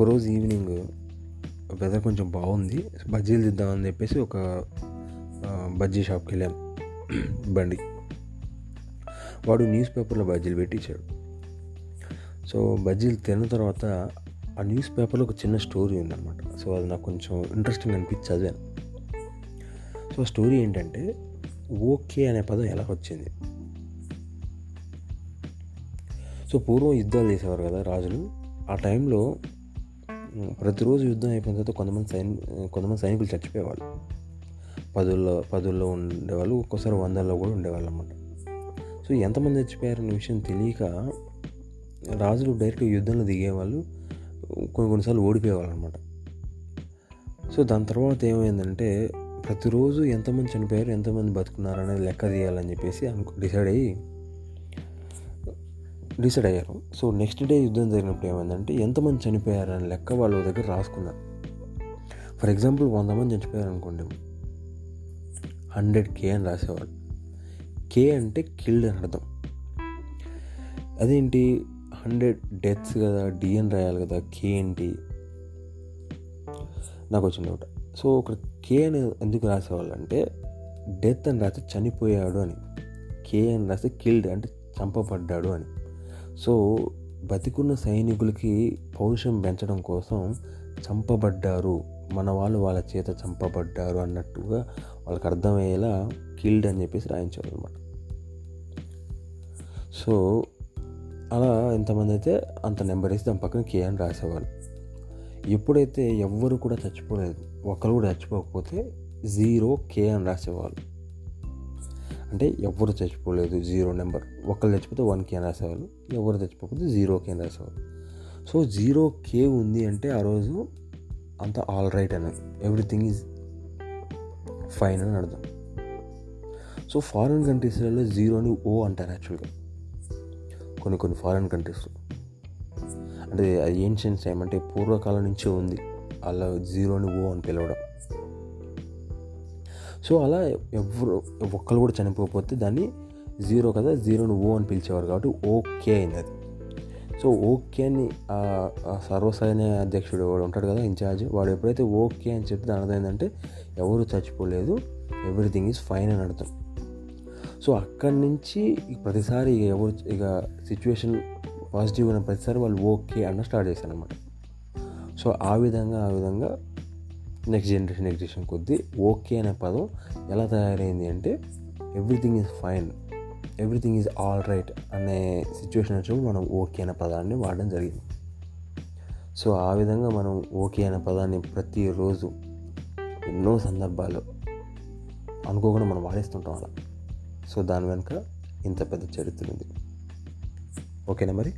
ఒకరోజు evening weather కొంచెం బాగుంది బజ్జీలు తిద్దామని చెప్పేసి ఒక బజ్జీ షాప్కి వెళ్ళాం బండి. వాడు న్యూస్ పేపర్లో బజ్జీలు పెట్టించాడు. సో బజ్జీలు తిన్న తర్వాత ఆ న్యూస్ పేపర్లో ఒక చిన్న స్టోరీ ఉందన్నమాట. సో అది నాకు కొంచెం ఇంట్రెస్టింగ్ అనిపించి చదివాను. సో స్టోరీ ఏంటంటే ఓకే అనే పదం ఎలా వచ్చింది? సో పూర్వం యుద్ధాలు చేసేవారు కదా రాజులు. ఆ టైంలో ప్రతిరోజు యుద్ధం అయిపోయిన తర్వాత కొంతమంది సైని కొంతమంది సైనికులు చచ్చిపోయేవాళ్ళు. పదుల్లో పదుల్లో ఉండేవాళ్ళు ఒక్కోసారి వందల్లో కూడా ఉండేవాళ్ళు అనమాట సో ఎంతమంది చచ్చిపోయారనే విషయం తెలియక రాజులు డైరెక్ట్గా యుద్ధంలో దిగేవాళ్ళు కొన్ని కొన్నిసార్లు ఓడిపోయేవాళ్ళు అనమాట సో దాని తర్వాత ఏమైందంటే ప్రతిరోజు ఎంతమంది చనిపోయారు ఎంతమంది బతుకున్నారు అనేది లెక్క తీయాలని చెప్పేసి అనుకు డిసైడ్ అయ్యి డిసైడ్ అయ్యారు. సో నెక్స్ట్ డే యుద్ధం జరిగినప్పుడు ఏమైందంటే ఎంతమంది చనిపోయారని లెక్క వాళ్ళ దగ్గర రాసుకున్నారు. ఫర్ ఎగ్జాంపుల్ వంద మంది చనిపోయారు అనుకోండి హండ్రెడ్ కే అని రాసేవాళ్ళు. కే అంటే కిల్డ్ అని అర్థం. అదేంటి? హండ్రెడ్ డెత్స్ కదా డి అని రాయాలి కదా కే ఏంటి? నాకు వచ్చిన డౌట్. సో ఒక కే అని ఎందుకు రాసేవాళ్ళు అంటే డెత్ అని రాస్తే చనిపోయాడు అని. కే అని రాస్తే కిల్డ్ అంటే చంపబడ్డాడు అని. సో బతికున్న సైనికులకి పౌరుషం పెంచడం కోసం చంపబడ్డారు. మన వాళ్ళు వాళ్ళ చేత చంపబడ్డారు అన్నట్టుగా వాళ్ళకి అర్థమయ్యేలా కిల్డ్ అని చెప్పేసి రాయించారు అనమాట సో అలా ఎంతమంది అయితే అంత నెంబర్ వేసి దాని పక్కన కే అని రాసేవాళ్ళు. ఎప్పుడైతే ఎవ్వరు కూడా చచ్చిపోలేదు ఒకరు కూడా చచ్చిపోకపోతే జీరో కే అని రాసేవాళ్ళు. అంటే ఎవరు చచ్చిపోలేదు జీరో నెంబర్. ఒకరు చచ్చిపోతే వన్ కే అని రాసేవాళ్ళు ఎవరు చచ్చిపోకపోతే జీరో కే అని రాసేవాళ్ళు సో జీరో కే ఉంది అంటే ఆ రోజు అంత ఆల్ రైట్ అని ఎవ్రీథింగ్ ఈజ్ ఫైన్ అని అర్థం. సో ఫారిన్ కంట్రీస్లలో జీరోని ఓ అంటారు యాక్చువల్గా కొన్ని కొన్ని ఫారిన్ కంట్రీస్లో అంటే అది ఏన్షియన్స్ టైం అంటే పూర్వకాలం నుంచే ఉంది. అలా జీరోని ఓ అని పిలవడం. సో అలా ఎవరు ఒక్కరు కూడా చనిపోకపోతే దాన్ని జీరో కదా జీరోని ఓ అని పిలిచేవారు కాబట్టి ఓకే అయింది. అది సో ఓకే అని సర్వసైన్య అధ్యక్షుడు వాడు ఉంటాడు కదా ఇన్ఛార్జ్ వాడు ఎప్పుడైతే ఓకే అని చెప్తే దాని అర్థం ఏంటంటే ఎవరు చచ్చిపోలేదు ఎవ్రీథింగ్ ఈజ్ ఫైన్ అని అర్థం. సో అక్కడి నుంచి ప్రతిసారి ఇక ఎవరు ఇక సిచ్యువేషన్ పాజిటివ్ ఉన్న ప్రతిసారి వాళ్ళు ఓకే అన్న స్టార్ట్ చేశారు అనమాట సో ఆ విధంగా ఆ విధంగా నెక్స్ట్ జనరేషన్ నెక్స్ట్ జనరేషన్ కొద్దీ ఓకే అనే పదం ఎలా తయారైంది అంటే everything is fine everything is all right అనే సిచ్యువేషన్ వచ్చినప్పుడు మనం ఓకే అనే పదాన్ని వాడడం జరిగింది. సో ఆ విధంగా మనం ఓకే అనే పదాన్ని ప్రతిరోజు ఎన్నో సందర్భాలు అనుకోకుండా మనం వాడేస్తుంటాం అలా. సో దాని వెనుక ఇంత పెద్ద చరిత్ర ఉంది. ఓకేనా మరి?